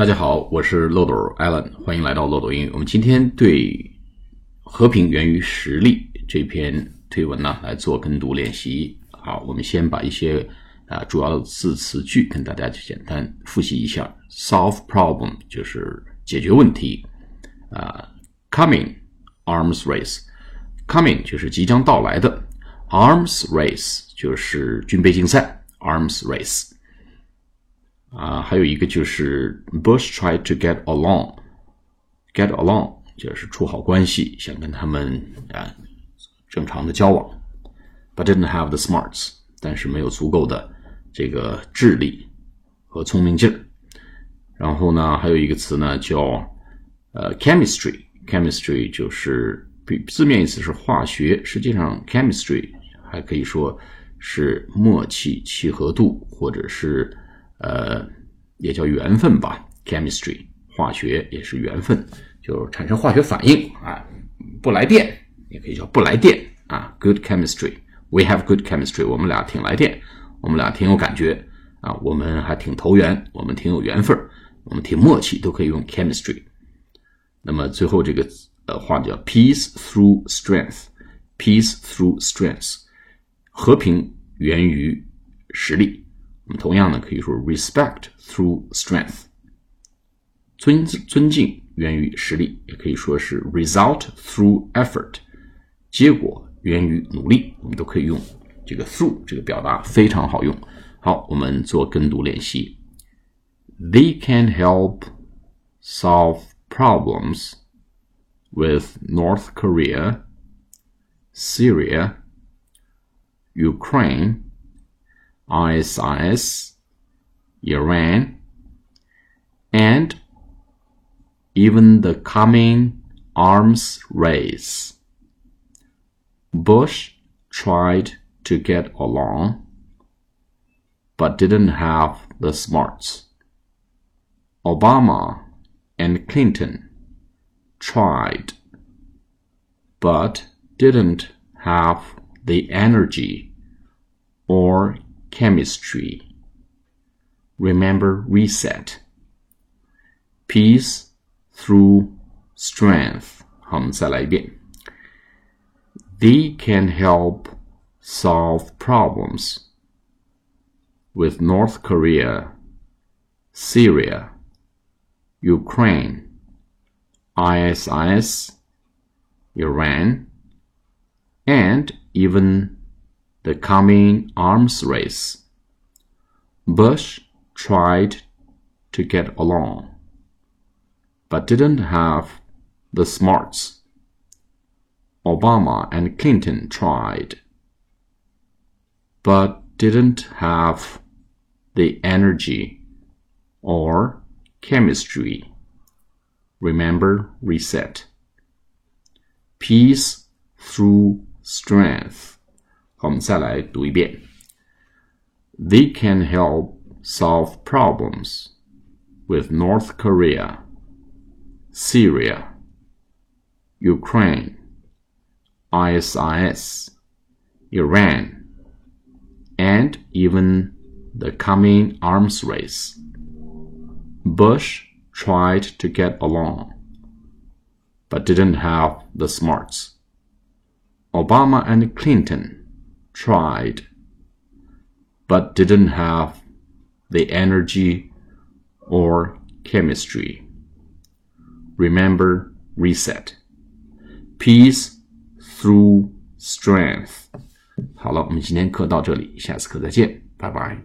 大家好，我是漏斗 Allen，欢迎来到漏斗英语。我们今天对“和平源于实力”这篇推文呢来做跟读练习。好，我们先把一些啊主要的字词句跟大家简单复习一下。Solve problem 就是解决问题啊。Coming arms race，coming 就是即将到来的，arms race 就是军备竞赛，arms race。啊，还有一个就是 Bush tried to get along，get along 就是处好关系，想跟他们啊正常的交往，but didn't have the smarts，但是没有足够的这个智力和聪明劲儿。然后呢，还有一个词呢叫呃 chemistry，chemistry 就是字面意思是化学，实际上 chemistry 还可以说是默契、契合度，或者是。呃，也叫缘分吧，chemistry，化学也是缘分，就是产生化学反应啊，不来电也可以叫不来电啊，good chemistry，we have good chemistry，我们俩挺来电，我们俩挺有感觉啊，我们还挺投缘，我们挺有缘分，我们挺默契，都可以用 chemistry。那么最后这个呃话叫 peace through strength，peace through strength，和平源于实力。我们同样呢可以说 respect through strength，尊尊敬源于实力，也可以说是 result through effort，结果源于努力，我们都可以用这个 through 这个表达非常好用。好，我们做跟读练习。They can help solve problems with North Korea, Syria, Ukraine ISIS, Iran, and even the coming arms race. Bush tried to get along, but didn't have the smarts. Obama and Clinton tried, but didn't have the energy or chemistry. Remember reset. Peace through strength. They can help solve problems with North Korea, Syria, Ukraine, ISIS, Iran, and even the coming arms race. Bush tried to get along, but didn't have the smarts. Obama and Clinton tried, but didn't have the energy or chemistry. Remember, reset. Peace through strength. 好，我们再来读一遍。They can help solve problems with North Korea, Syria, Ukraine, ISIS, Iran, and even the coming arms race. Bush tried to get along, but didn't have the smarts. Obama and Clinton tried, but didn't have the energy or chemistry. Remember, reset. Peace through strength. 好了，我们今天课到这里，下次课再见，拜拜。